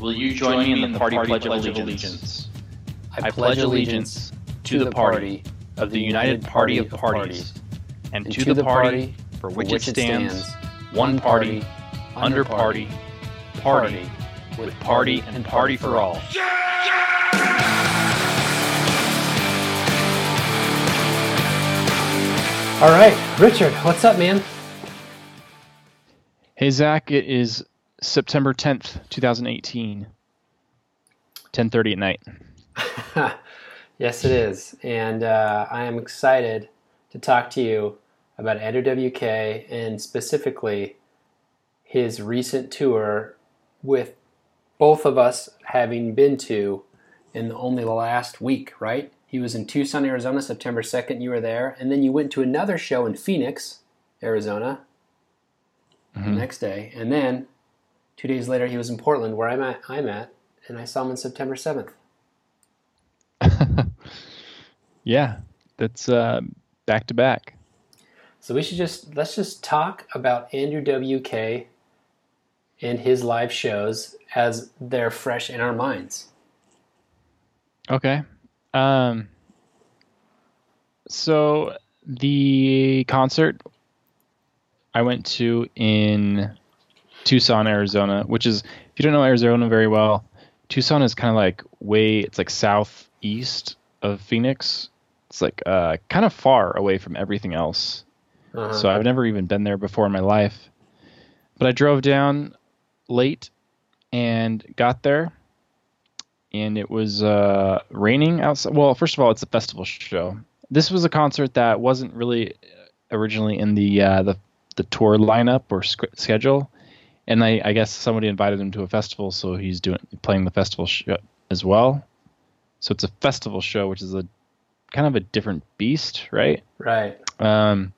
Will you join me in the party pledge of allegiance? I pledge allegiance to the party of the United Party of Parties and to the party for which it stands, one party, under party, party, with party and party for all. All right, Richard, what's up, man? Hey Zach, it is September 10th, 2018. 10:30 at night. yes, it is, and uh, I am excited to talk to you about Andrew WK and specifically his recent tour with both of us having been to in only the last week, right? He was in Tucson, Arizona, September 2nd. You were there. And then you went to another show in Phoenix, Arizona, mm-hmm. the next day. And then two days later, he was in Portland, where I'm at, I'm at and I saw him on September 7th. yeah, that's uh, back to back. So we should just let's just talk about Andrew WK and his live shows as they're fresh in our minds. Okay. Um so the concert I went to in Tucson, Arizona, which is if you don't know Arizona very well, Tucson is kind of like way it's like southeast of Phoenix. It's like uh, kind of far away from everything else. Uh-huh. So I've never even been there before in my life. But I drove down late and got there and it was uh, raining outside. Well, first of all, it's a festival show. This was a concert that wasn't really originally in the uh, the the tour lineup or sc- schedule and I, I, guess somebody invited him to a festival, so he's doing playing the festival show as well. So it's a festival show, which is a kind of a different beast, right? Right. Um,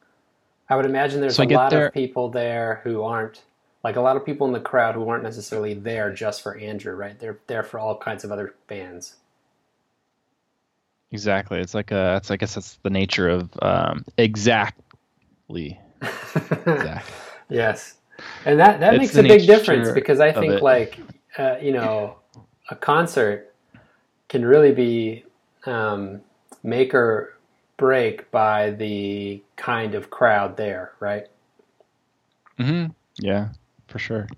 I would imagine there's so a lot there, of people there who aren't like a lot of people in the crowd who aren't necessarily there just for Andrew, right? They're there for all kinds of other bands. Exactly. It's like a. It's I guess that's the nature of um, exactly. exactly. yes and that that makes a big difference because I think like uh, you know a concert can really be um, make or break by the kind of crowd there, right? Hmm. Yeah, for sure.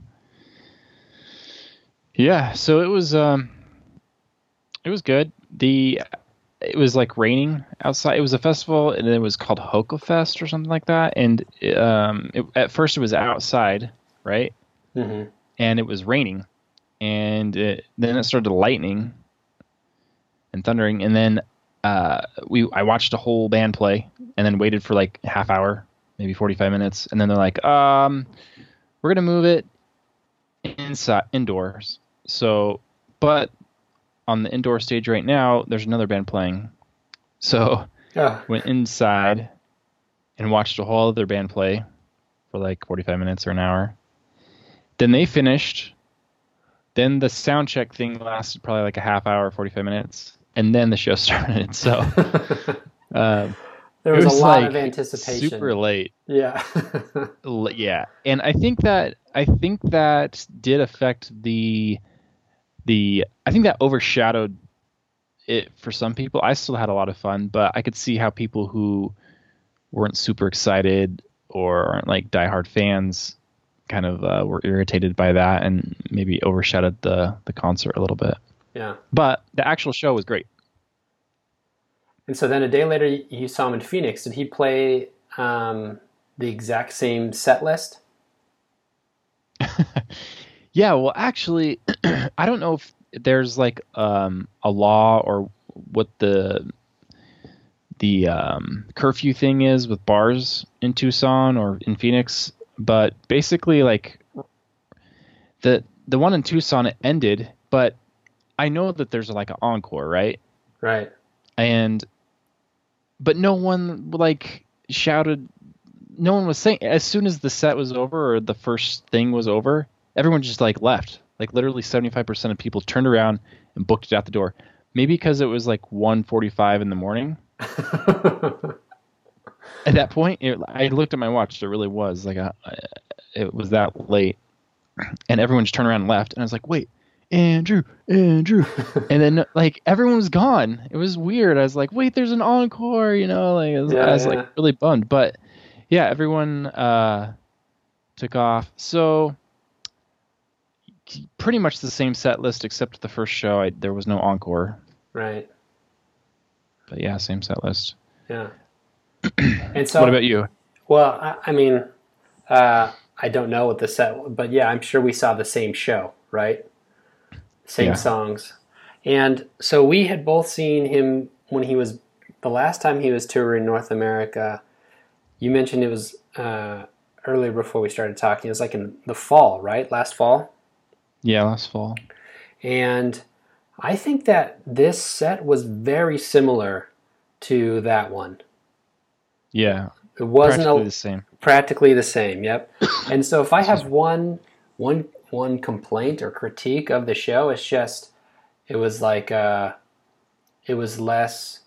Yeah. So it was. Um, it was good. The it was like raining outside. It was a festival, and it was called HoCo Fest or something like that. And um, it, at first, it was outside, right? Mm-hmm. And it was raining, and it, then it started lightning and thundering, and then uh, we I watched a whole band play, and then waited for like half hour, maybe forty five minutes, and then they're like, um, we're gonna move it inside indoors. So, but on the indoor stage right now, there's another band playing. So oh. went inside and watched a whole other band play for like 45 minutes or an hour. Then they finished. Then the sound check thing lasted probably like a half hour, 45 minutes, and then the show started. So um, there was, was, a lot like of anticipation. Super late. Yeah. yeah, and I think that I think that did affect the the I think that overshadowed it for some people. I still had a lot of fun, but I could see how people who weren't super excited or aren't like diehard fans kind of uh, were irritated by that and maybe overshadowed the the concert a little bit. Yeah. But the actual show was great. And so then a day later, you saw him in Phoenix. Did he play um, the exact same set list? Yeah, well, actually, I don't know if there's like um, a law or what the the um, curfew thing is with bars in Tucson or in Phoenix, but basically, like the the one in Tucson it ended, but I know that there's like an encore, right? Right. And but no one like shouted. No one was saying as soon as the set was over or the first thing was over everyone just like left. Like literally 75% of people turned around and booked it out the door. Maybe because it was like 1:45 in the morning. at that point, it, I looked at my watch. It really was like a, it was that late, and everyone just turned around and left. And I was like, wait, Andrew, Andrew, and then like everyone was gone. It was weird. I was like, wait, there's an encore, you know, like I was, Yeah, I was yeah. like really bummed. But yeah, everyone uh, took off. So pretty much the same set list except the first show. I, there was no encore. Right. But yeah, same set list. Yeah. and so what about you? Well, I, I mean, uh, I don't know what the set, but yeah, I'm sure we saw the same show, right? Same Yeah. songs, and so we had both seen him when he was the last time he was touring North America. You mentioned it was uh, earlier before we started talking. It was like in the fall, right? Last fall, Yeah, last fall. and I think that this set was very similar to that one. Yeah, It wasn't practically a, the same. practically the same yep and so if i have one one one complaint or critique of the show it's just it was like uh it was less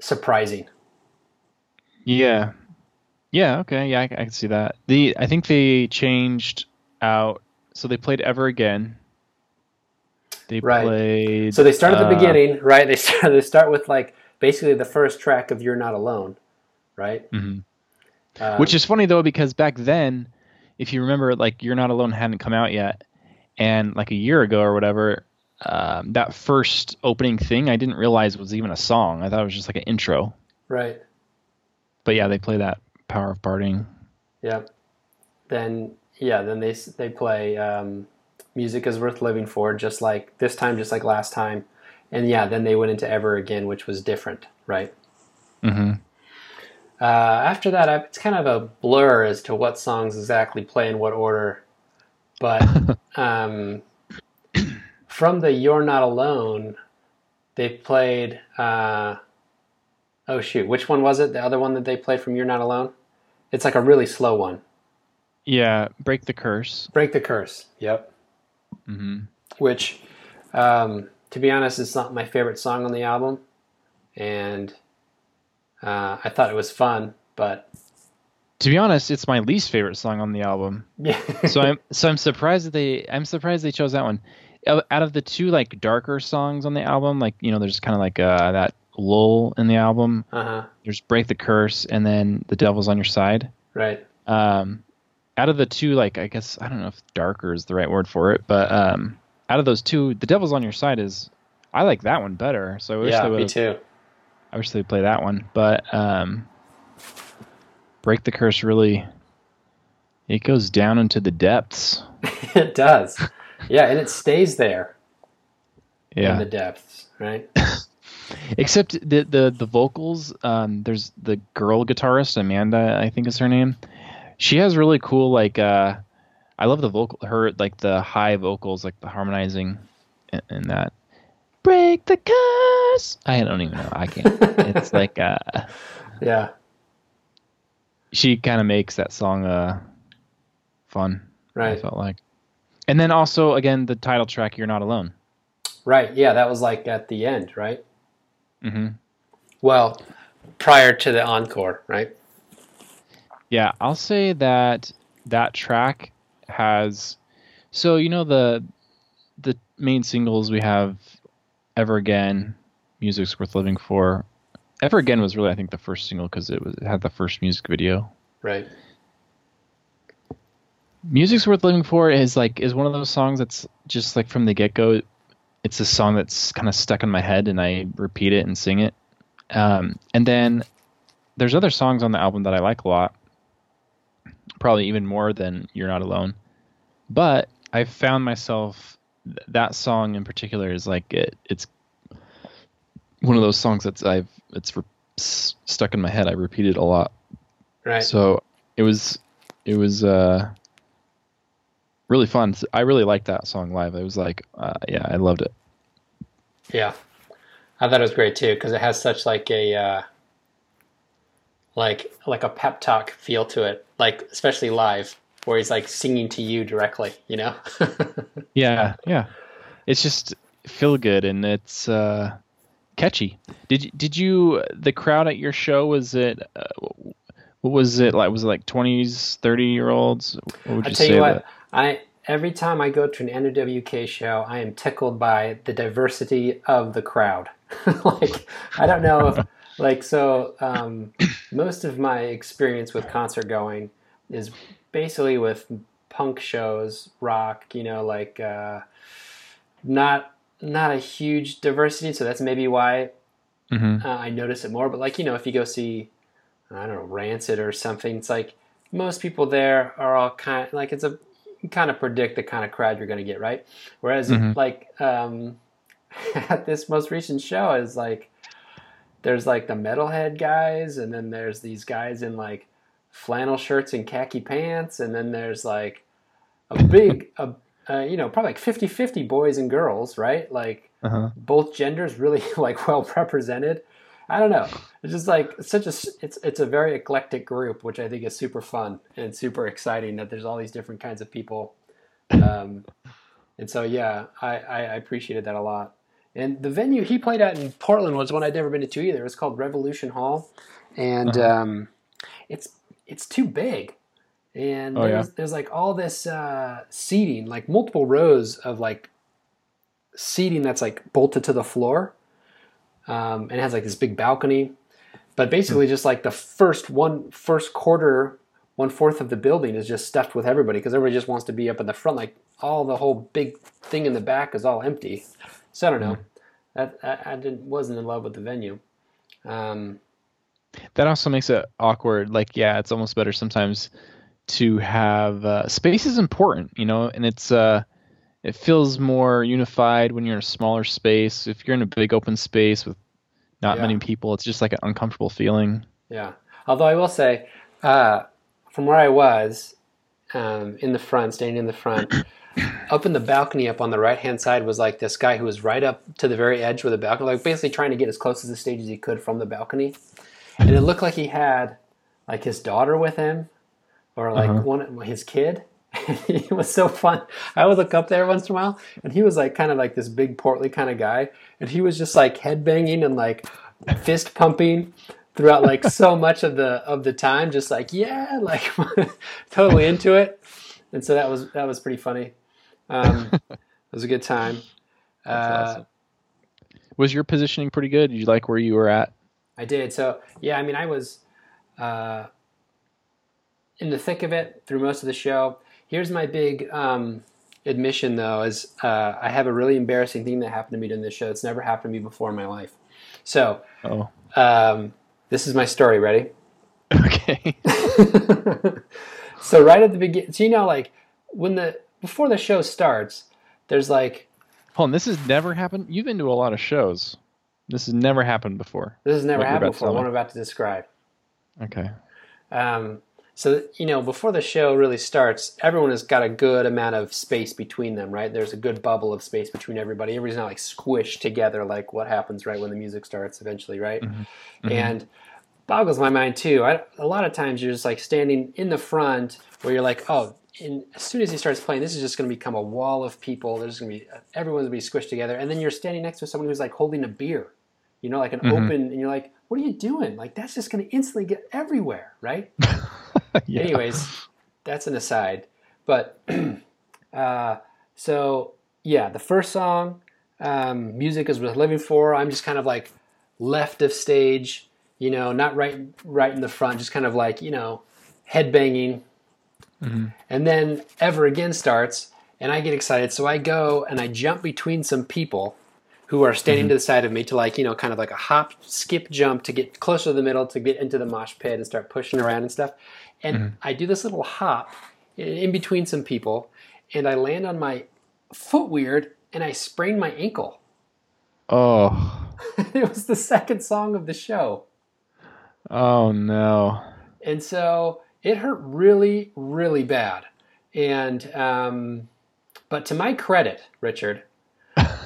surprising Yeah, yeah, okay, yeah, I, I can see that. The I think they changed out, so they played Ever Again. They Right. played. so they start at the uh, beginning right they start they start with like basically the first track of you're not alone right mhm. Um, Which is funny though, because back then, if you remember, like "You're Not Alone" hadn't come out yet, and like a year ago or whatever, um, that first opening thing I didn't realize was even a song. I thought it was just like an intro. right But yeah, they play that "Power of Partying." Yep. Then yeah, then they they play um, music is worth living for, just like this time, just like last time, and yeah, then they went into Ever Again, which was different, right? hmm Uh, after that, I, it's kind of a blur as to what songs exactly play in what order, but um, from the "You're Not Alone," they played. Uh, oh shoot, which one was it? The other one that they played from "You're Not Alone." It's like a really slow one. Yeah, "Break the Curse." Break the curse. Yep. hmm which um, to be honest is not my favorite song on the album and uh, i thought it was fun but To be honest, it's my least favorite song on the album. yeah so I'm so I'm surprised that they I'm surprised they chose that one. Out out of the two like darker songs on the album, like you know, there's kind of like uh, that lull in the album. uh-huh There's "Break the Curse" and then "The Devil's on Your Side." right Um, out of the two, like I guess I don't know if darker is the right word for it, but um, out of those two, "The Devil's on Your Side" is I like that one better. So I wish yeah they me would. too I wish they'd play that one, but um, "Break the Curse" really it goes down into the depths. it does yeah and it stays there Yeah. in the depths right Except the the the vocals. Um, there's the girl guitarist Amanda, I think is her name. She has really cool like. Uh, I love the vocal. Her like the high vocals, like the harmonizing, in, in that. Break the curse. I don't even know. I can't. it's like uh, yeah she kind of makes that song uh, fun. Right. I felt like. And then also again the title track, "You're Not Alone." right yeah that was like at the end right hmm well prior to the encore right Yeah, I'll say that that track has so you know the the main singles we have Ever Again, Music's Worth Living For. Ever Again was really I think the first single because it was it had the first music video. right Music's Worth Living For is like is one of those songs that's just like from the get go. It's a song that's kind of stuck in my head and I repeat it and sing it. Um, and then there's other songs on the album that I like a lot, probably even more than You're Not Alone. But I found myself th- that song in particular is like it, it's one of those songs that's I've it's re- s- stuck in my head. I repeat it a lot. right So it was it was uh really fun. I really liked that song live. It was like uh, yeah, I loved it. Yeah, I thought it was great too because it has such like a uh, like like a pep talk feel to it, like especially live where he's like singing to you directly. You know? Yeah, yeah. It's just feel good and it's uh catchy. Did you, did you the crowd at your show was it uh, what was it like was it like 20s, 30 year olds? I tell say you what, that- I every time I go to an NWK show, I am tickled by the diversity of the crowd. like, I don't know if, like, so um, most of my experience with concert going is basically with punk shows, rock, you know, like, uh, not not a huge diversity, so that's maybe why Mm-hmm. uh, I notice it more. But like you know, if you go see, I don't know, Rancid or something, it's like most people there are all kind like it's a kind of predict the kind of crowd you're going to get, right? Whereas Mhm. like um, at this most recent show is like there's like the metalhead guys, and then there's these guys in like flannel shirts and khaki pants, and then there's like a big a uh, you know probably like 50-50 boys and girls, right? Like Uh-huh. both genders really like well represented. I don't know. It's just like such a it's it's a very eclectic group, which I think is super fun and super exciting that there's all these different kinds of people. Um, and so yeah, I, I, I appreciated that a lot. And the venue he played at in Portland was one I'd never been to either. It's called Revolution Hall, and Uh-huh. um, it's it's too big. And Oh, yeah? there's, there's like all this uh, seating, like multiple rows of like seating that's like bolted to the floor um, and it has like this big balcony but basically just like the first one first quarter one fourth of the building is just stuffed with everybody because everybody just wants to be up in the front like all the whole big thing in the back is all empty so i don't know that i, I didn't wasn't in love with the venue um, That also makes it awkward. Like, yeah, it's almost better sometimes to have uh, space is important, you know, and it's uh, it feels more unified when you're in a smaller space. If you're in a big open space with not Yeah. many people, it's just like an uncomfortable feeling. Yeah. Although I will say, uh, from where I was, um, in the front, standing in the front, up in the balcony up on the right hand side was like this guy who was right up to the very edge where the balcony, like basically trying to get as close to the stage as he could from the balcony. And it looked like he had like his daughter with him or like Uh-huh. one his kid. it was so fun. I would look up there once in a while, and he was like kind of like this big portly kind of guy, and he was just like head banging and like fist pumping throughout like so much of the of the time, just like yeah, like totally into it. And so that was that was pretty funny. Um, it was a good time. Uh, awesome. Was your positioning pretty good? Did you like where you were at? I did. So yeah, I mean, I was uh, in the thick of it through most of the show. Here's my big um, admission, though: is uh, I have a really embarrassing thing that happened to me during this show. It's never happened to me before in my life. So Oh, um, this is my story. Ready? okay. so right at the beginning, so you know, like when the before the show starts, there's like Hold on, this has never happened. You've been to a lot of shows. This has never happened before. this has never happened before. What. I'm about to describe. Okay. Um, so you know, before the show really starts, everyone has got a good amount of space between them, right? There's a good bubble of space between everybody. Everybody's not like squished together like what happens right when the music starts eventually, right? Mm-hmm. Mm-hmm. And boggles my mind too. I, a lot of times you're just like standing in the front where you're like, oh, in, as soon as he starts playing, this is just going to become a wall of people. There's going to be uh, everyone's going to be squished together, and then you're standing next to someone who's like holding a beer, you know, like an Mhm. open, and you're like, what are you doing? Like that's just going to instantly get everywhere, right? yeah. Anyways, that's an aside. But uh, so yeah, the first song, um, music is worth living for. I'm just kind of like left of stage, you know, not right right in the front, just kind of like you know, headbanging. Mhm. And then Ever Again starts, and I get excited, so I go and I jump between some people who are standing to the side of me to like you know kind of like a hop skip jump to get closer to the middle to get into the mosh pit and start pushing around and stuff. And i do this little hop in- in between some people and i land on my foot weird and i sprain my ankle. Oh. it was the second song of the show. Oh no. and so it hurt really really bad. And um, but to my credit richard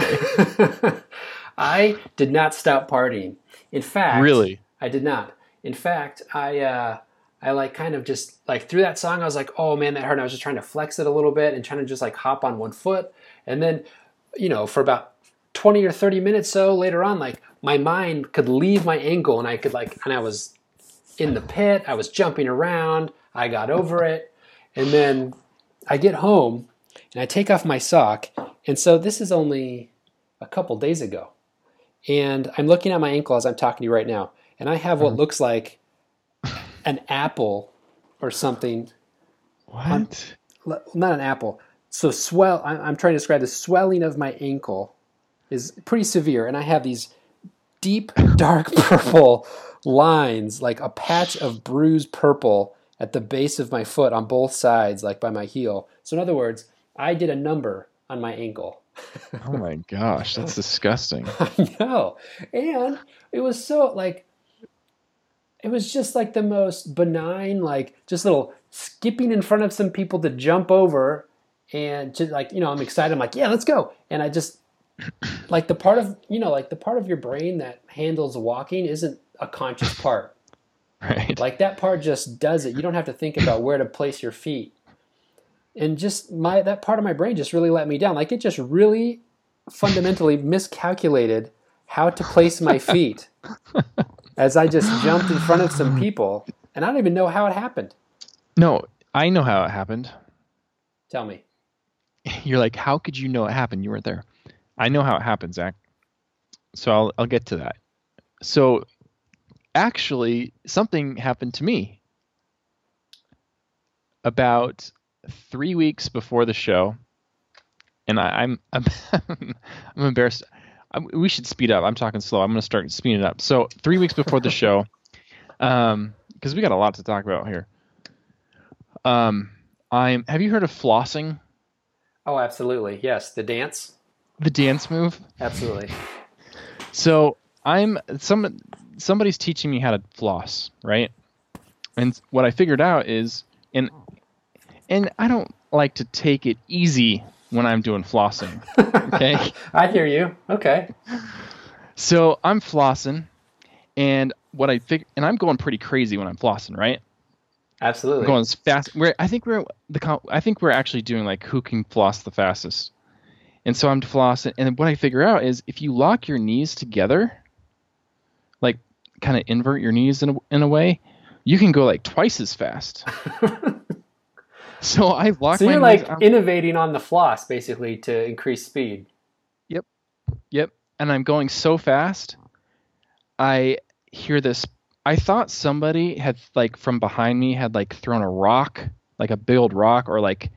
I did not stop partying. In fact, Really? I did not. In fact, I uh, I like kind of just like through that song, I was like, oh man, that hurt. And I was just trying to flex it a little bit and trying to just like hop on one foot, and then you know for about twenty or thirty minutes so later on, like my mind could leave my ankle and I could like and I was in the pit. I was jumping around. I got over it, and then I get home and I take off my sock, and so this is only a couple days ago, and I'm looking at my ankle as I'm talking to you right now, and I have what mm-hmm. looks like an apple or something. What? l- Not an apple. So swell. I'm trying to describe the swelling of my ankle is pretty severe, and I have these deep dark purple lines, like a patch of bruised purple at the base of my foot on both sides, like by my heel. So in other words, I did a number on my ankle. Oh my gosh, that's disgusting. I know. And it was so like it was just like the most benign, like just little skipping in front of some people to jump over and just like, you know, I'm excited. I'm like, yeah, let's go. And I just like the part of you know, like the part of your brain that handles walking isn't a conscious part. Right. Like that part just does it. You don't have to think about where to place your feet. And just my that part of my brain just really let me down. Like it just really fundamentally miscalculated how to place my feet as I just jumped in front of some people and I don't even know how it happened. No, I know how it happened. Tell me. You're like, how could you know it happened? You weren't there. I know how it happened, Zach. So I'll I'll get to that. So actually, something happened to me about three weeks before the show, and I, I'm I'm I'm embarrassed. i we should speed up. I'm talking slow. I'm going to start speeding up. So three weeks before the show, um, because we got a lot to talk about here. Um, I'm. Have you heard of flossing? Oh, absolutely. Yes, the dance. The dance move. Absolutely. So I'm some somebody's teaching me how to floss, right? And what I figured out is, and and I don't like to take it easy when I'm doing flossing. Okay. I hear you. Okay. so I'm flossing, and what I think, and I'm going pretty crazy when I'm flossing, right? Absolutely. I'm going as fast. We're I think we're the I think we're actually doing like who can floss the fastest. And so I'm flossing, and what I figure out is if you lock your knees together, like kind of invert your knees in a, in a way, you can go like twice as fast. so I lock so you're like innovating on the floss basically to increase speed. Yep. Yep. And I'm going so fast. I hear this. I thought somebody had like from behind me had like thrown a rock, like a big old rock, or like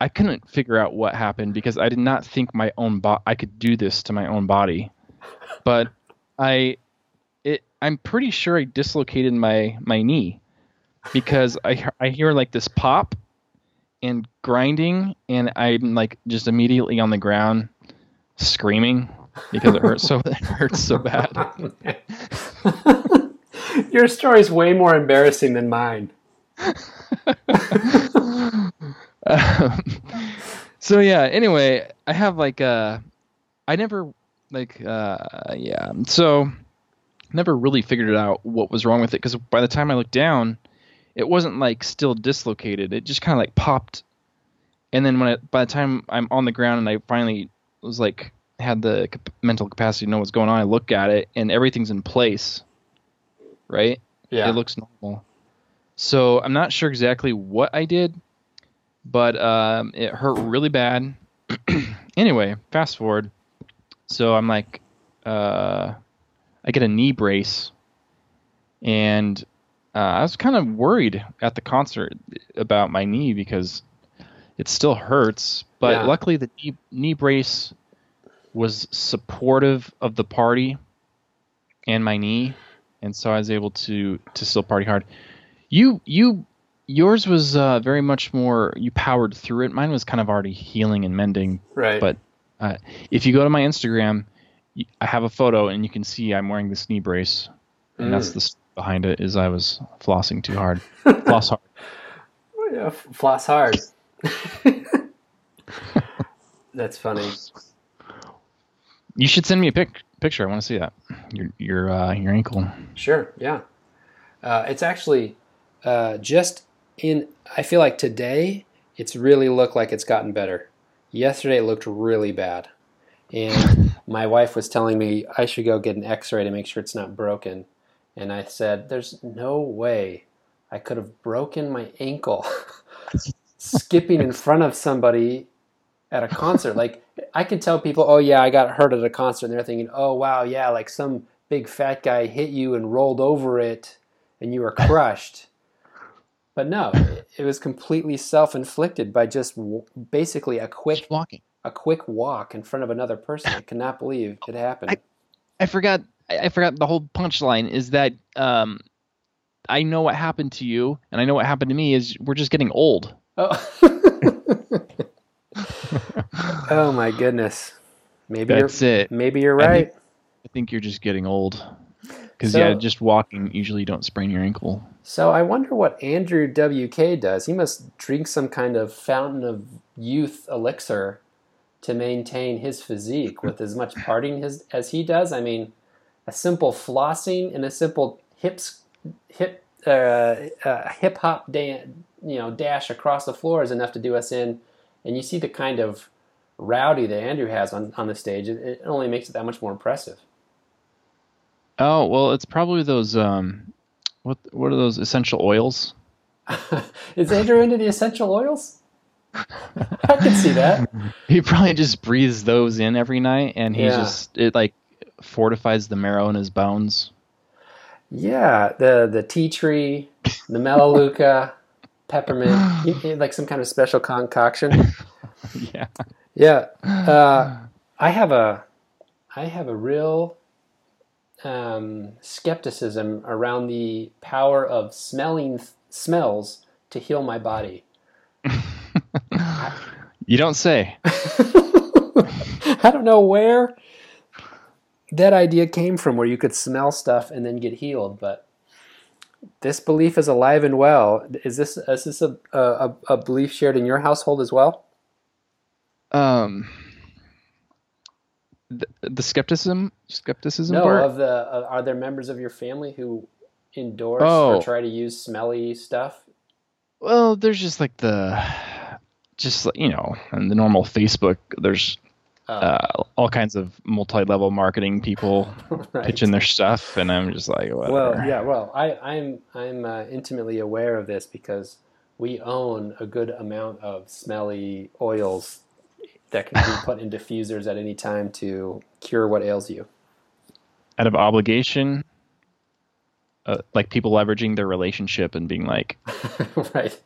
I couldn't figure out what happened because I did not think my own bo- I could do this to my own body. But I it I'm pretty sure I dislocated my my knee because I I hear like this pop and grinding and I'm like just immediately on the ground screaming because it hurts so it hurts so bad. Your story's way more embarrassing than mine. Um, so yeah. Anyway, I have like uh, I never like uh, yeah. So never really figured it out what was wrong with it because by the time I looked down, it wasn't like still dislocated. It just kind of like popped, and then when I, by the time I'm on the ground and I finally was like had the mental capacity to know what's going on, I look at it and everything's in place, right? Yeah. It looks normal. So I'm not sure exactly what I did, but um, it hurt really bad. anyway, fast forward. So I'm like, uh, I get a knee brace, and uh, I was kind of worried at the concert about my knee because it still hurts. But Yeah. luckily, the knee, knee brace was supportive of the party and my knee, and so I was able to to still party hard. You you yours was uh, very much more you powered through it. Mine was kind of already healing and mending. right. But uh, if you go to my Instagram, I have a photo and you can see I'm wearing this knee brace, and that's the behind it. Is I was flossing too hard, floss hard. Yeah, floss hard. That's funny. You should send me a pic picture. I want to see that your your uh, your ankle. Sure. Yeah. Uh, it's actually uh, just in. I feel like today it's really looked like it's gotten better. Yesterday it looked really bad, and my wife was telling me I should go get an X-ray to make sure it's not broken. And I said, "There's no way I could have broken my ankle." skipping in front of somebody at a concert. Like I can tell people, oh yeah, I got hurt at a concert, and they're thinking, oh wow, yeah, like some big fat guy hit you and rolled over it, and you were crushed. But no, it was completely self-inflicted by just w- basically a quick Just walking. a quick walk in front of another person. I cannot believe it happened. I- I forgot. I I forgot the whole punchline is that um, I know what happened to you, and I know what happened to me. Is we're just getting old. Oh. oh my goodness. Maybe That's you're it. maybe you're I right. think- I think you're just getting old. Because So- yeah, just walking usually you don't sprain your ankle. So I wonder what Andrew WK does. He must drink some kind of fountain of youth elixir to maintain his physique with as much partying as, as he does. I mean, a simple flossing and a simple hips hip uh, uh, hip hop dan- you know dash across the floor is enough to do us in. And you see the kind of rowdy that Andrew has on, on the stage. It, it only makes it that much more impressive. Oh well, it's probably those um, what what are those essential oils? is Andrew into the essential oils? I can see that. He probably just breathes those in every night, and he Yeah. just it like fortifies the marrow in his bones. Yeah, the the tea tree, the melaleuca, peppermint, you- you- like some kind of special concoction. yeah. Yeah, uh, I have a, I have a real um, skepticism around the power of smelling th- smells to heal my body. You don't say. I don't know where that idea came from, where you could smell stuff and then get healed, but this belief is alive and well. Is this is this a a, a belief shared in your household as well? Um, the, the skepticism skepticism No, part. of the uh, are there members of your family who endorse Oh. or try to use smelly stuff? Well, there's just like the, just like, you know, and the normal Facebook. There's uh, all kinds of multi-level marketing people right. pitching their stuff, and I'm just like, whatever. Well, yeah, well, I, I'm I'm uh, intimately aware of this because we own a good amount of smelly oils that can be put in diffusers at any time to cure what ails you. Out of obligation, uh, like people leveraging their relationship and being like, right.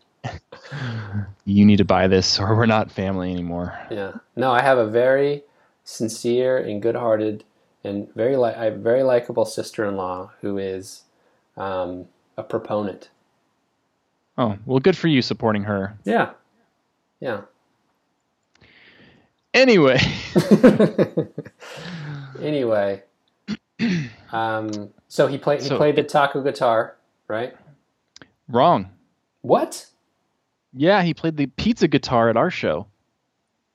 "You need to buy this, or we're not family anymore." Yeah. No, I have a very sincere and good-hearted and very li- I have very likable sister-in-law who is um, a proponent. Oh, well, good for you supporting her. Yeah. Yeah. Anyway, anyway, um, so he played he So- played the taco guitar, right? wrong. What? Yeah, he played the pizza guitar at our show.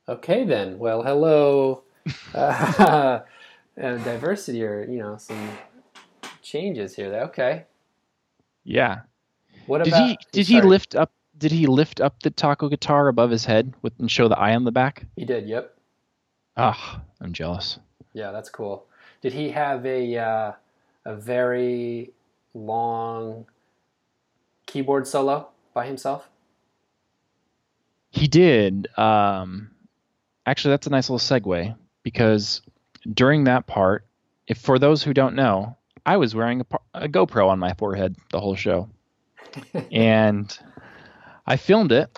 Okay then. Well, hello. Uh, uh, diversity or you know some changes here. Okay. Yeah. What Did about? he did he lift up did he lift up the taco guitar above his head with and show the eye on the back? He did. Yep. Ah, I'm jealous. Yeah, that's cool. Did he have a uh, a very long keyboard solo by himself? He did. Um, actually, that's a nice little segue because during that part, if for those who don't know, I was wearing a, a GoPro on my forehead the whole show, and I filmed it,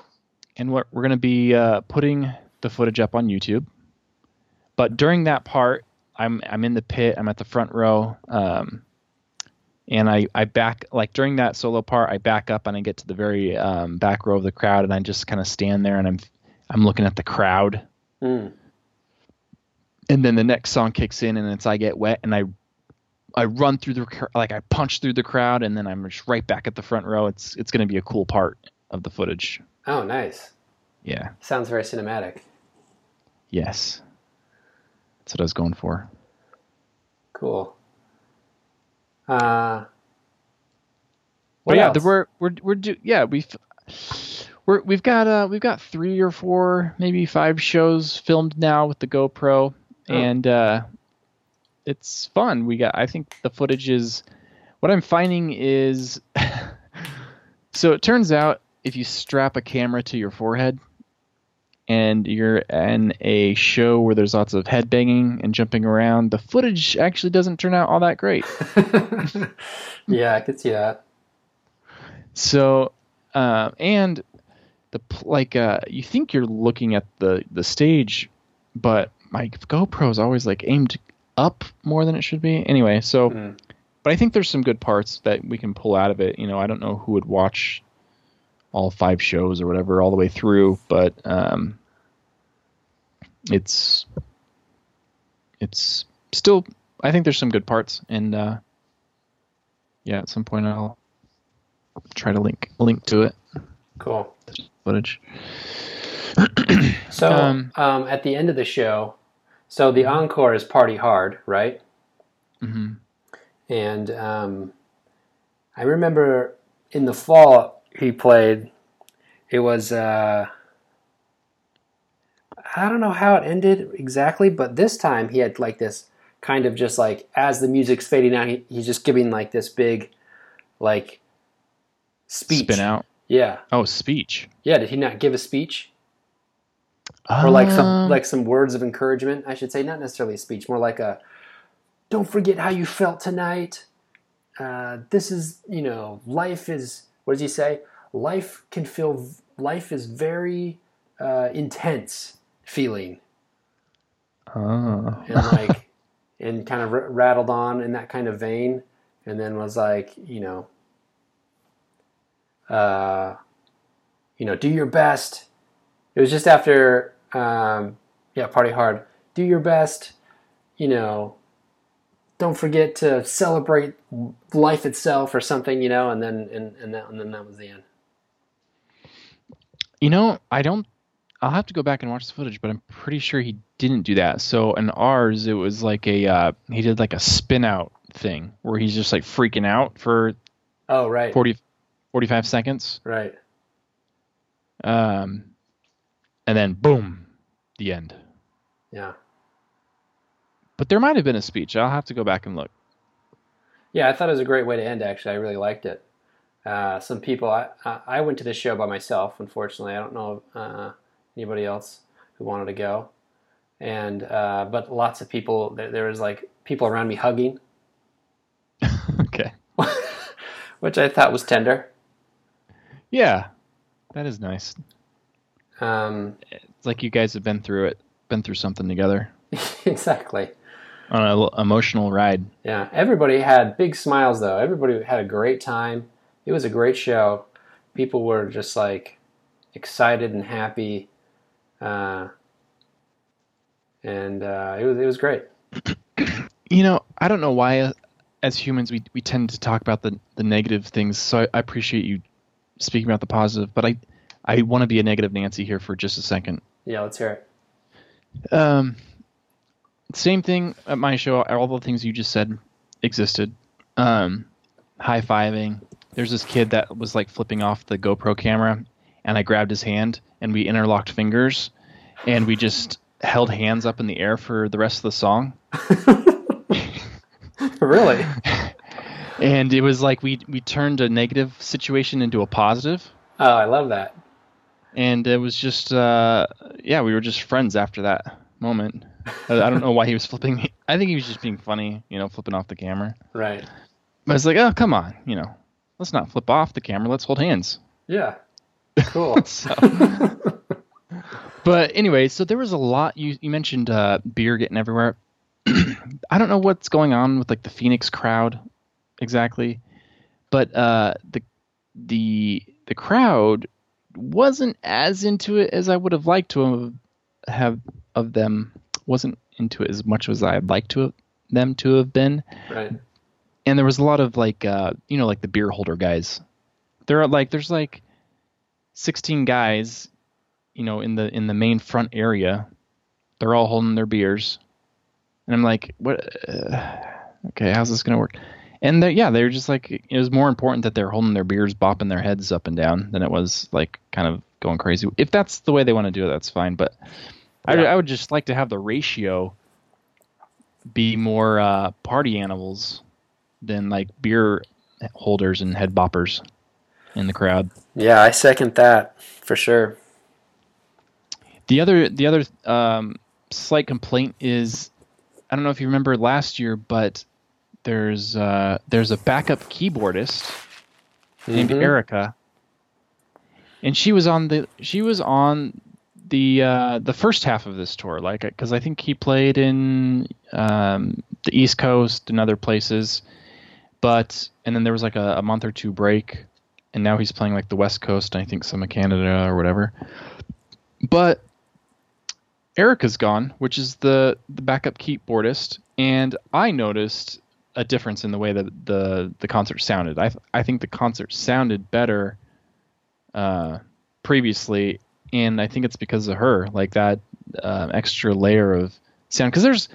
and we're, we're going to be uh, putting the footage up on YouTube. But during that part, I'm I'm in the pit. I'm at the front row. Um, and I, I back like during that solo part I back up and I get to the very um, back row of the crowd and I just kind of stand there and I'm I'm looking at the crowd Mm. and then the next song kicks in and it's I get wet and I I run through the like I punch through the crowd and then I'm just right back at the front row it's it's going to be a cool part of the footage Oh, nice. yeah Sounds very cinematic. yes that's what I was going for Cool. Uh, but yeah else? we're we're we're do yeah we've we're, we've got uh we've got three or four maybe five shows filmed now with the GoPro Oh. and uh it's fun we got I think the footage is what I'm finding is so it turns out if you strap a camera to your forehead and you're in a show where there's lots of headbanging and jumping around, the footage actually doesn't turn out all that great. yeah, I could see that. So, uh, and the like, uh, you think you're looking at the the stage, but my GoPro is always like aimed up more than it should be. Anyway, so, mm. but I think there's some good parts that we can pull out of it. You know, I don't know who would watch all five shows or whatever all the way through, but um, it's it's still I think there's some good parts, and uh, yeah, at some point I'll try to link link to it. Cool footage. so um, um, at the end of the show, so the encore is "Party Hard," right? Mm-hmm. And um, I remember in the fall he played. It was uh, I don't know how it ended exactly, but this time he had like this kind of just like as the music's fading out, he, he's just giving like this big like speech. Spin out. Yeah. Oh, speech. Yeah. Did he not give a speech? or like some um, like some words of encouragement, I should say, not necessarily a speech, more like a "Don't forget how you felt tonight." Uh, this is, you know, life is. What does he say? Life can feel. Life is very uh, intense feeling. Oh. and like, and kind of r- rattled on in that kind of vein, and then was like, you know, uh, you know, do your best. It was just after um, yeah, party hard. Do your best. You know, don't forget to celebrate life itself or something. You know, and then and and, that, and then that was the end. You know, I don't. I'll have to go back and watch the footage, but I'm pretty sure he didn't do that. So in ours, it was like a uh, he did like a spin out thing where he's just like freaking out for oh right 40, 45 seconds. Right. Um, and then boom, the end. Yeah. But there might have been a speech. I'll have to go back and look. Yeah, I thought it was a great way to end. Actually, I really liked it. Uh, some people, I, I went to this show by myself. Unfortunately, I don't know uh, anybody else who wanted to go, and uh, but lots of people. There, there was like people around me hugging. okay. Which I thought was tender. Yeah, that is nice. Um, it's like you guys have been through it, been through something together. exactly. On an emotional ride. Yeah, everybody had big smiles though. Everybody had a great time. It was a great show. People were just like excited and happy, uh, and uh, it was it was great. You know, I don't know why, uh, as humans, we we tend to talk about the the negative things. So I, I appreciate you speaking about the positive, but I I want to be a negative Nancy here for just a second. Yeah, let's hear it. Um, same thing at my show. All the things you just said existed. Um, high fiving. There's this kid that was like flipping off the GoPro camera, and I grabbed his hand, and we interlocked fingers, and we just held hands up in the air for the rest of the song. really? and it was like we we turned a negative situation into a positive. Oh, I love that and it was just uh, yeah, we were just friends after that moment. I don't know why he was flipping. Me. I think he was just being funny, you know, flipping off the camera. Right. But it's like, oh, come on, you know, let's not flip off the camera. Let's hold hands. Yeah. Cool. so, but anyway, so there was a lot. You you mentioned uh, beer getting everywhere. I don't know what's going on with like the Phoenix crowd exactly, but uh, the the the crowd wasn't as into it as I would have liked to have of them. Wasn't into it as much as I'd like to have, them to have been. Right. And there was a lot of like uh, you know like the beer holder guys. There are like there's like 16 guys, you know, in the in the main front area. They're all holding their beers, and I'm like, what? Uh, okay, how's this gonna work? and yeah, they're just like it was more important that they're holding their beers, bopping their heads up and down than it was like kind of going crazy. If that's the way they want to do it, that's fine. But yeah. I, I, would just like to have the ratio be more uh, party animals than like beer holders and head boppers. in the crowd. Yeah, I second that for sure. The other the other um, slight complaint is I don't know if you remember last year, but there's uh, there's a backup keyboardist named Mhm. Erica, and she was on the she was on the uh, the first half of this tour, like because I think he played in um, the East Coast and other places, but and then there was like a, a month or two break, and now he's playing like the West Coast, and I think some of Canada or whatever. But Erica's gone, which is the the backup keyboardist, and I noticed a difference in the way that the the concert sounded. I th- I think the concert sounded better uh, previously, and I think it's because of her, like that uh, extra layer of sound. Because there's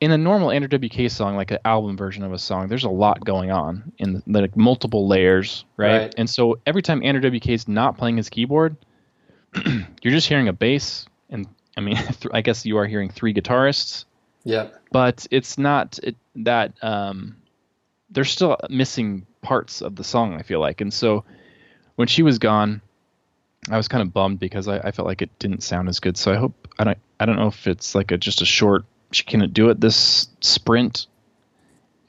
in a normal Andrew WK song, like an album version of a song, there's a lot going on in the, like multiple layers, right? Right. And so every time Andrew WK is not playing his keyboard, you're just hearing a bass, and I mean, I guess you are hearing three guitarists Yep. but it's not it, that um, they're still missing parts of the song. I feel like, and so when she was gone, I was kind of bummed because I, I felt like it didn't sound as good. So I hope I don't I don't know if it's like a just a short she couldn't do it this sprint,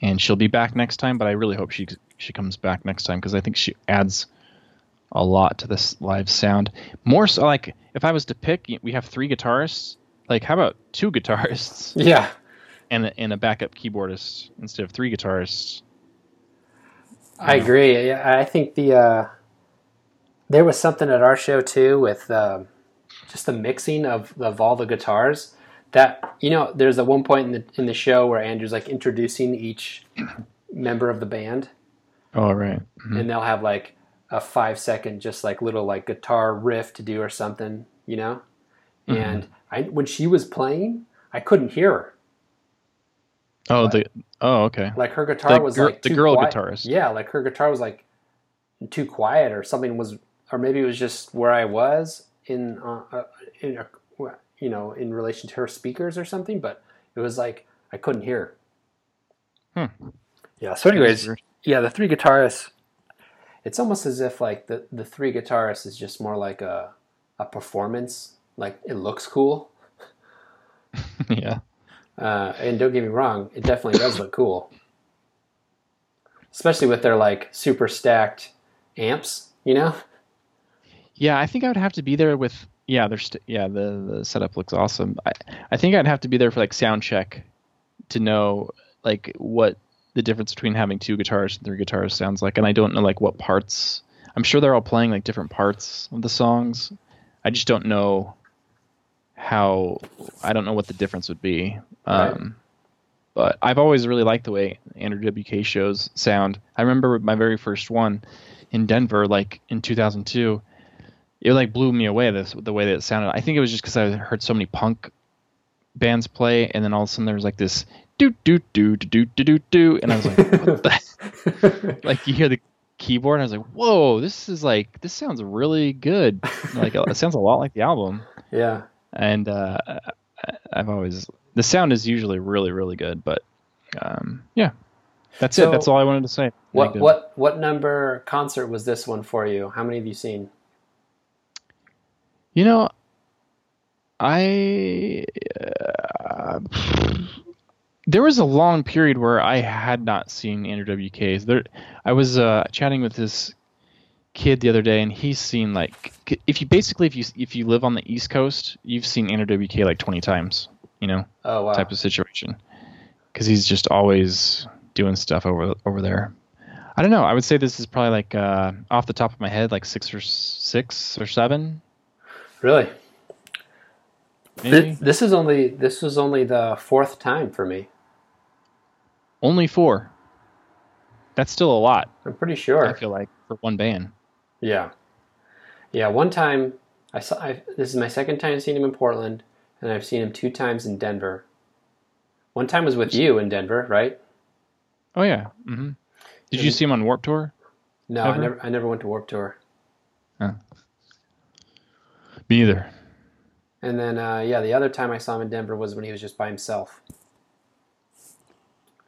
and she'll be back next time. But I really hope she she comes back next time because I think she adds a lot to this live sound. More so, like if I was to pick, we have three guitarists. Like, how about two guitarists? Yeah. and a, and a backup keyboardist instead of three guitarists. I agree. Yeah, I think the uh, there was something at our show too with um, just the mixing of, of all the guitars. That you know, there's a one point in the in the show where Andrew's like introducing each member of the band, Oh right. Mhm. and they'll have like a five second just like little like guitar riff to do or something, you know. Mhm. And I when she was playing, I couldn't hear her. Oh the oh okay. Like her guitar The was gir- like the girl quiet. guitarist. Yeah, like her guitar was like too quiet, or something was, or maybe it was just where I was in, uh, uh, in a, you know, in relation to her speakers or something. But it was like I couldn't hear. Hmm. Yeah. So, anyways, yeah, the three guitarists. It's almost as if like the the three guitarists is just more like a a performance. Like it looks cool. yeah. Uh, and don't get me wrong, it definitely does look cool. Especially with their like super stacked amps, you know? Yeah, I think I would have to be there with yeah, there's st- yeah, the the setup looks awesome. I I think I'd have to be there for like sound check to know like what the difference between having two guitars and three guitars sounds like and I don't know like what parts. I'm sure they're all playing like different parts of the songs. I just don't know how I don't know what the difference would be. Right. Um but I've always really liked the way Andrew WK shows sound. I remember my very first one in Denver, like in 2002, it like blew me away this the way that it sounded. I think it was just because I heard so many punk bands play, and then all of a sudden there was like this do do do do do do do, and I was like, what the? like you hear the keyboard, and I was like, whoa, this is like this sounds really good. Like it sounds a lot like the album, yeah. and uh, I've always the sound is usually really really good, but um, yeah, that's So- it. That's all I wanted to say. What what what number concert was this one for you? How many have you seen? You know, I uh, there was a long period where I had not seen Andrew WK's. There, I was uh, chatting with this kid the other day, and he's seen like if you basically if you if you live on the East Coast, you've seen Andrew WK like twenty times. You know, Oh wow. type of situation, because he's just always doing stuff over over there. I don't know. I would say this is probably like uh, off the top of my head, like six or six or seven. Really? Th- this is only this was only the fourth time for me. Only four. That's still a lot. I'm pretty sure. I feel like for one band. Yeah, yeah. One time I saw. I, this is my second time seeing him in Portland, and I've seen him two times in Denver. One time was with you in Denver, right? Oh yeah. hmm Did you see him on Warp Tour? No, I never. I never went to Warp Tour. Me either. And then, uh, yeah, the other time I saw him in Denver was when he was just by himself.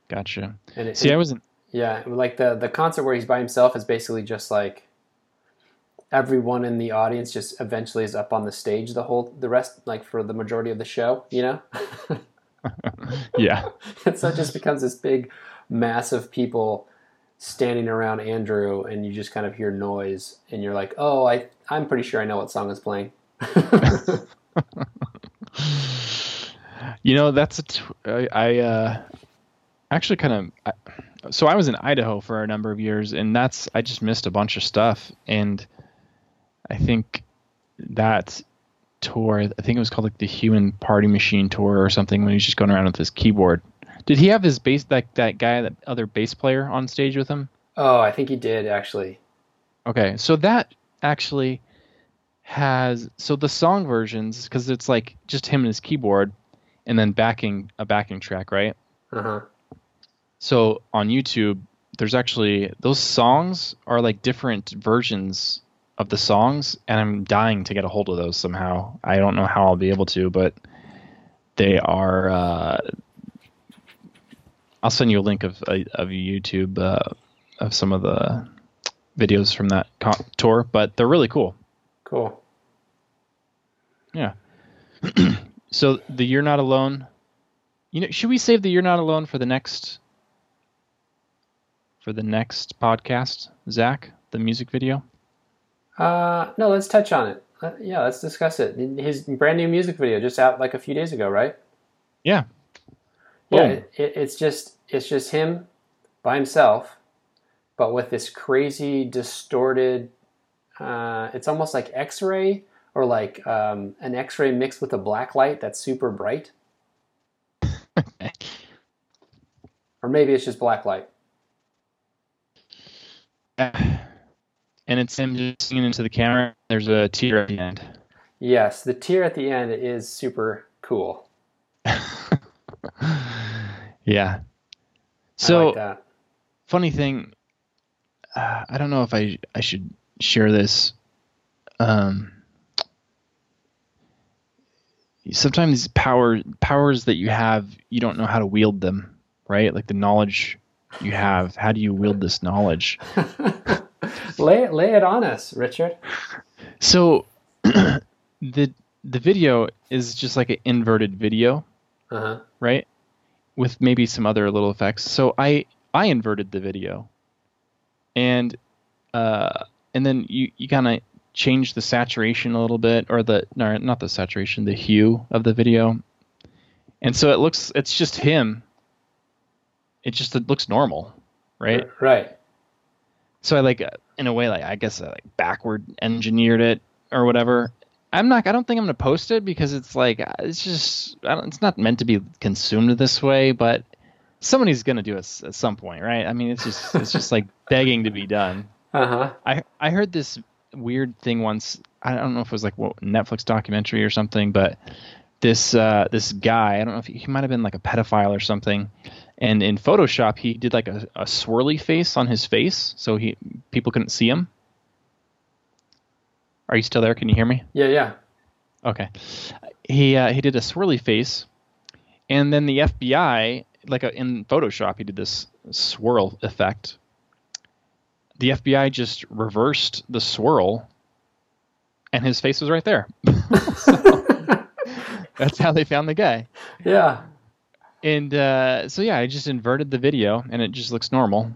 Gotcha. And it, See, I wasn't. yeah, like the the concert where he's by himself is basically just like everyone in the audience just eventually is up on the stage the whole the rest like for the majority of the show you know yeah. and so it just becomes this big mass of people standing around andrew and you just kind of hear noise and you're like oh i i'm pretty sure i know what song is playing You know, that's a t- I, I uh, actually kind of. So I was in Idaho for a number of years, and that's I just missed a bunch of stuff, and I think that tour, I think it was called like the Human Party Machine tour or something, when he was just going around with his keyboard. Did he have his bass that that guy, that other bass player on stage with him? oh i think he did actually Okay, so that actually has so the song versions because it's like just him and his keyboard, and then backing a backing track, right? uh-huh So on YouTube, there's actually those songs are like different versions of the songs, and I'm dying to get a hold of those somehow. I don't know how I'll be able to, but they are. Uh, I'll send you a link of of YouTube uh, of some of the videos from that tour, but they're really cool. Cool Yeah. so the "You're Not Alone," you know, should we save the "You're Not Alone" for the next for the next podcast, Zach? The music video. uh no let's touch on it uh, yeah let's discuss it his brand new music video just out like a few days ago right Yeah. Yeah, it, it, it's just it's just him by himself, but with this crazy distorted. Uh, it's almost like X-ray or like um, an X-ray mixed with a black light that's super bright, or maybe it's just black light. and it's him just singing into the camera. There's a tear at the end. Yes, the tear at the end is super cool. yeah. So like funny thing, uh, I don't know if I I should share this. Um, sometimes power powers that you have, you don't know how to wield them, right? Like the knowledge you have. How do you wield this knowledge? lay it lay it on us, Richard. So the the video is just like an inverted video, Uh huh. right? With maybe some other little effects. So I I inverted the video, and uh, and then you you kind of change the saturation a little bit, or the no, not the saturation, the hue of the video, and so it looks it's just him. It just it looks normal, right? Right. so I like uh, in a way like I guess I like backward engineered it or whatever. I'm not. I don't think I'm gonna post it because it's like uh, it's just. I don't, it's not meant to be consumed this way, but somebody's gonna do it at some point, right? I mean, it's just it's just like begging to be done. Uh huh. I I heard this weird thing once. I don't know if it was like what Netflix documentary or something, but this uh, this guy. I don't know if he, he might have been like a pedophile or something. And in Photoshop, he did like a, a swirly face on his face, so he people couldn't see him. Are you still there? Can you hear me? Yeah. Yeah. Okay. He uh, he did a swirly face, and then the FBI, like uh in Photoshop, he did this swirl effect. The FBI just reversed the swirl, and his face was right there. That's how they found the guy. Yeah. And uh, so yeah, I just inverted the video, and it just looks normal,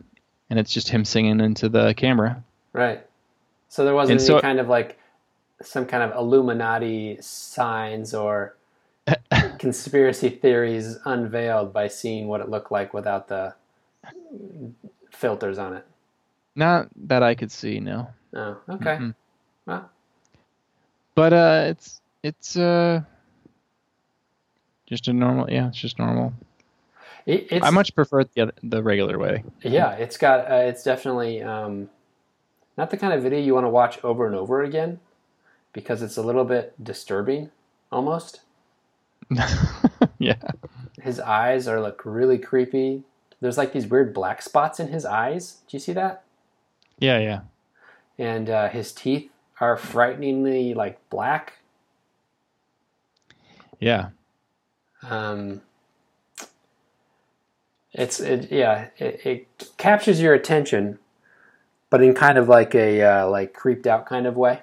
and it's just him singing into the camera. Right. So there wasn't And any so- kind of like some kind of Illuminati signs or conspiracy theories unveiled by seeing what it looked like without the filters on it. Not that I could see, no. Oh, okay. Mhm. Well, But uh, it's it's uh, just a normal. Yeah, it's just normal. it, it's I much prefer the the regular way. yeah. It's got uh, it's definitely um, not the kind of video you want to watch over and over again because it's a little bit disturbing almost. yeah. His eyes are like really creepy. There's like these weird black spots in his eyes. Do you see that? Yeah, yeah. and uh, his teeth are frighteningly like black. Yeah. Um, it's it yeah it, it captures your attention but in kind of like a uh, like creeped out kind of way.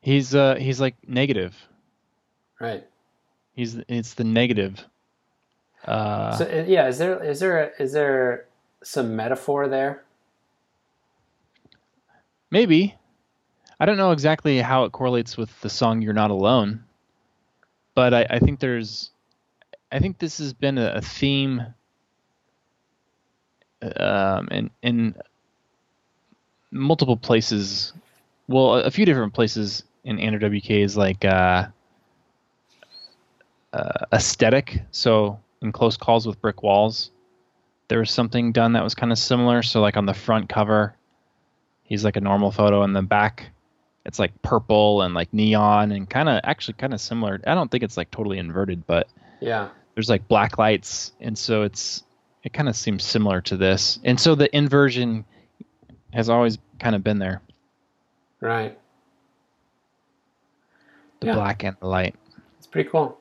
He's uh he's like negative. Right. He's it's the negative. Uh, So uh, yeah, is there is there is there some metaphor there? Maybe. I don't know exactly how it correlates with the song "You're Not Alone," but I, I think there's, I think this has been a, theme, um, in in multiple places. Well, a, few different places in Andrew WK is like uh, uh, aesthetic. So in Close Calls with Brick Walls, there was something done that was kind of similar. So like on the front cover, he's like a normal photo, and the back, it's like purple and like neon and kind of actually kind of similar. I don't think it's like totally inverted, but Yeah. there's like black lights, and so it's it kind of seems similar to this. And so the inversion has always kind of been there, Right. the Yeah. black and the light. It's pretty cool.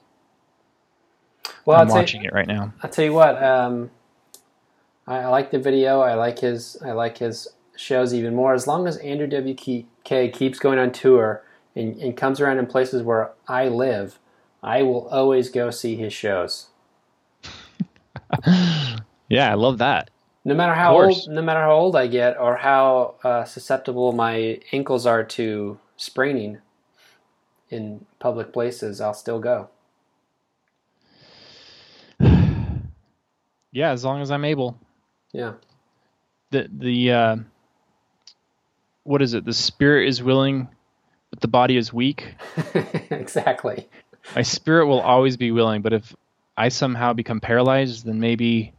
Well, I'm watching it right now. I'll tell you what. Um, I, I like the video. I like his. I like his shows even more. As long as Andrew WK keeps going on tour and, and comes around in places where I live, I will always go see his shows. Yeah, I love that. No matter how old, no matter how old I get, or how uh, susceptible my ankles are to spraining in public places, I'll still go. Yeah, as long as I'm able. Yeah, The the uh, what is it? The spirit is willing, but the body is weak. exactly. My spirit will always be willing, but if I somehow become paralyzed, then maybe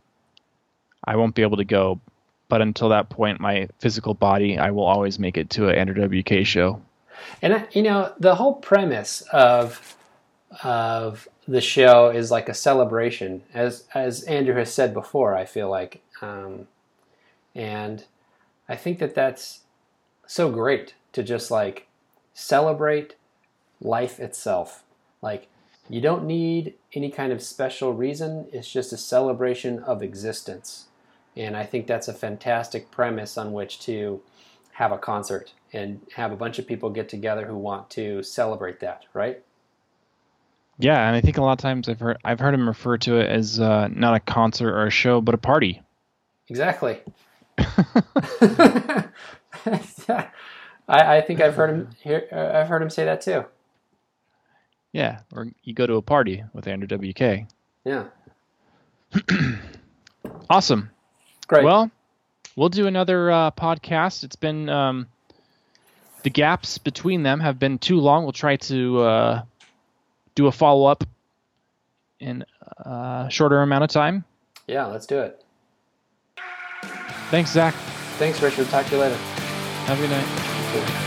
I won't be able to go. But until that point, my physical body, I will always make it to an Andrew WK show. And I- you know, the whole premise of of the show is like a celebration, as as Andrew has said before. I feel like, um, and I think that that's so great to just like celebrate life itself. Like you don't need any kind of special reason. It's just a celebration of existence, and I think that's a fantastic premise on which to have a concert and have a bunch of people get together who want to celebrate that, right? Yeah, and I think a lot of times I've heard I've heard him refer to it as uh, not a concert or a show, but a party. Exactly. I, I think I've heard him hear, uh, I've heard him say that too. Yeah, or you go to a party with Andrew WK. Yeah. Awesome. Great. Well, we'll do another uh, podcast. It's been um, the gaps between them have been too long. We'll try to uh, do a follow up in a shorter amount of time. yeah, let's do it. Thanks, Zach. Thanks, Richard. Talk to you later. Have a good night.